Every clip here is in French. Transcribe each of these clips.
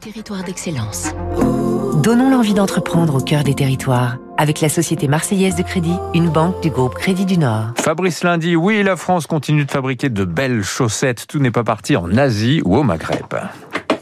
Territoire d'excellence. Donnons l'envie d'entreprendre au cœur des territoires avec la Société Marseillaise de Crédit, une banque du groupe Crédit du Nord. Fabrice Lundi, oui, la France continue de fabriquer de belles chaussettes. Tout n'est pas parti en Asie ou au Maghreb.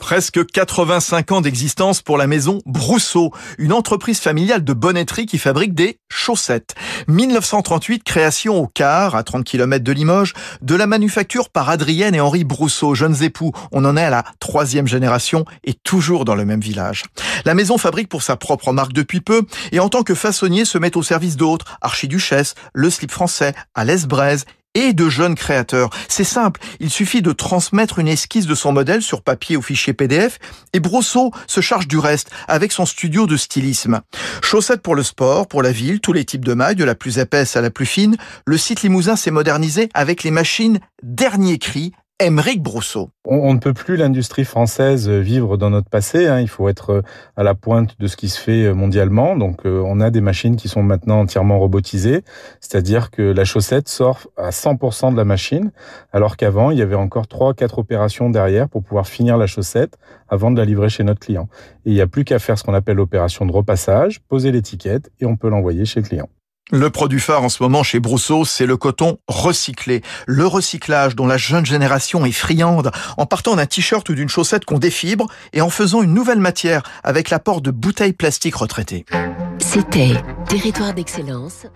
Presque 85 ans d'existence pour la maison Brousseau, une entreprise familiale de bonnetterie qui fabrique des chaussettes. 1938, création au Car, à 30 km de Limoges, de la manufacture par Adrienne et Henri Brousseau, jeunes époux. On en est à la troisième génération et toujours dans le même village. La maison fabrique pour sa propre marque depuis peu et en tant que façonnier se met au service d'autres, Archiduchesse, Le Slip Français, Alès Braise et de jeunes créateurs. C'est simple, il suffit de transmettre une esquisse de son modèle sur papier ou fichier PDF et Brosseau se charge du reste avec son studio de stylisme. Chaussettes pour le sport, pour la ville, tous les types de mailles, de la plus épaisse à la plus fine, le site limousin s'est modernisé avec les machines dernier cri Émeric Brousseau. On, ne peut plus l'industrie française vivre dans notre passé. Hein. Il faut être euh, à la pointe de ce qui se fait euh, mondialement. Donc, euh, on a des machines qui sont maintenant entièrement robotisées, c'est-à-dire que la chaussette sort à 100% de la machine, alors qu'avant, il y avait encore trois, quatre opérations derrière pour pouvoir finir la chaussette avant de la livrer chez notre client. Et il n'y a plus qu'à faire ce qu'on appelle l'opération de repassage, poser l'étiquette et on peut l'envoyer chez le client. Le produit phare en ce moment chez Brousseau, c'est le coton recyclé. Le recyclage dont la jeune génération est friande en partant d'un t-shirt ou d'une chaussette qu'on défibre et en faisant une nouvelle matière avec l'apport de bouteilles plastiques retraitées. C'était Territoire d'excellence.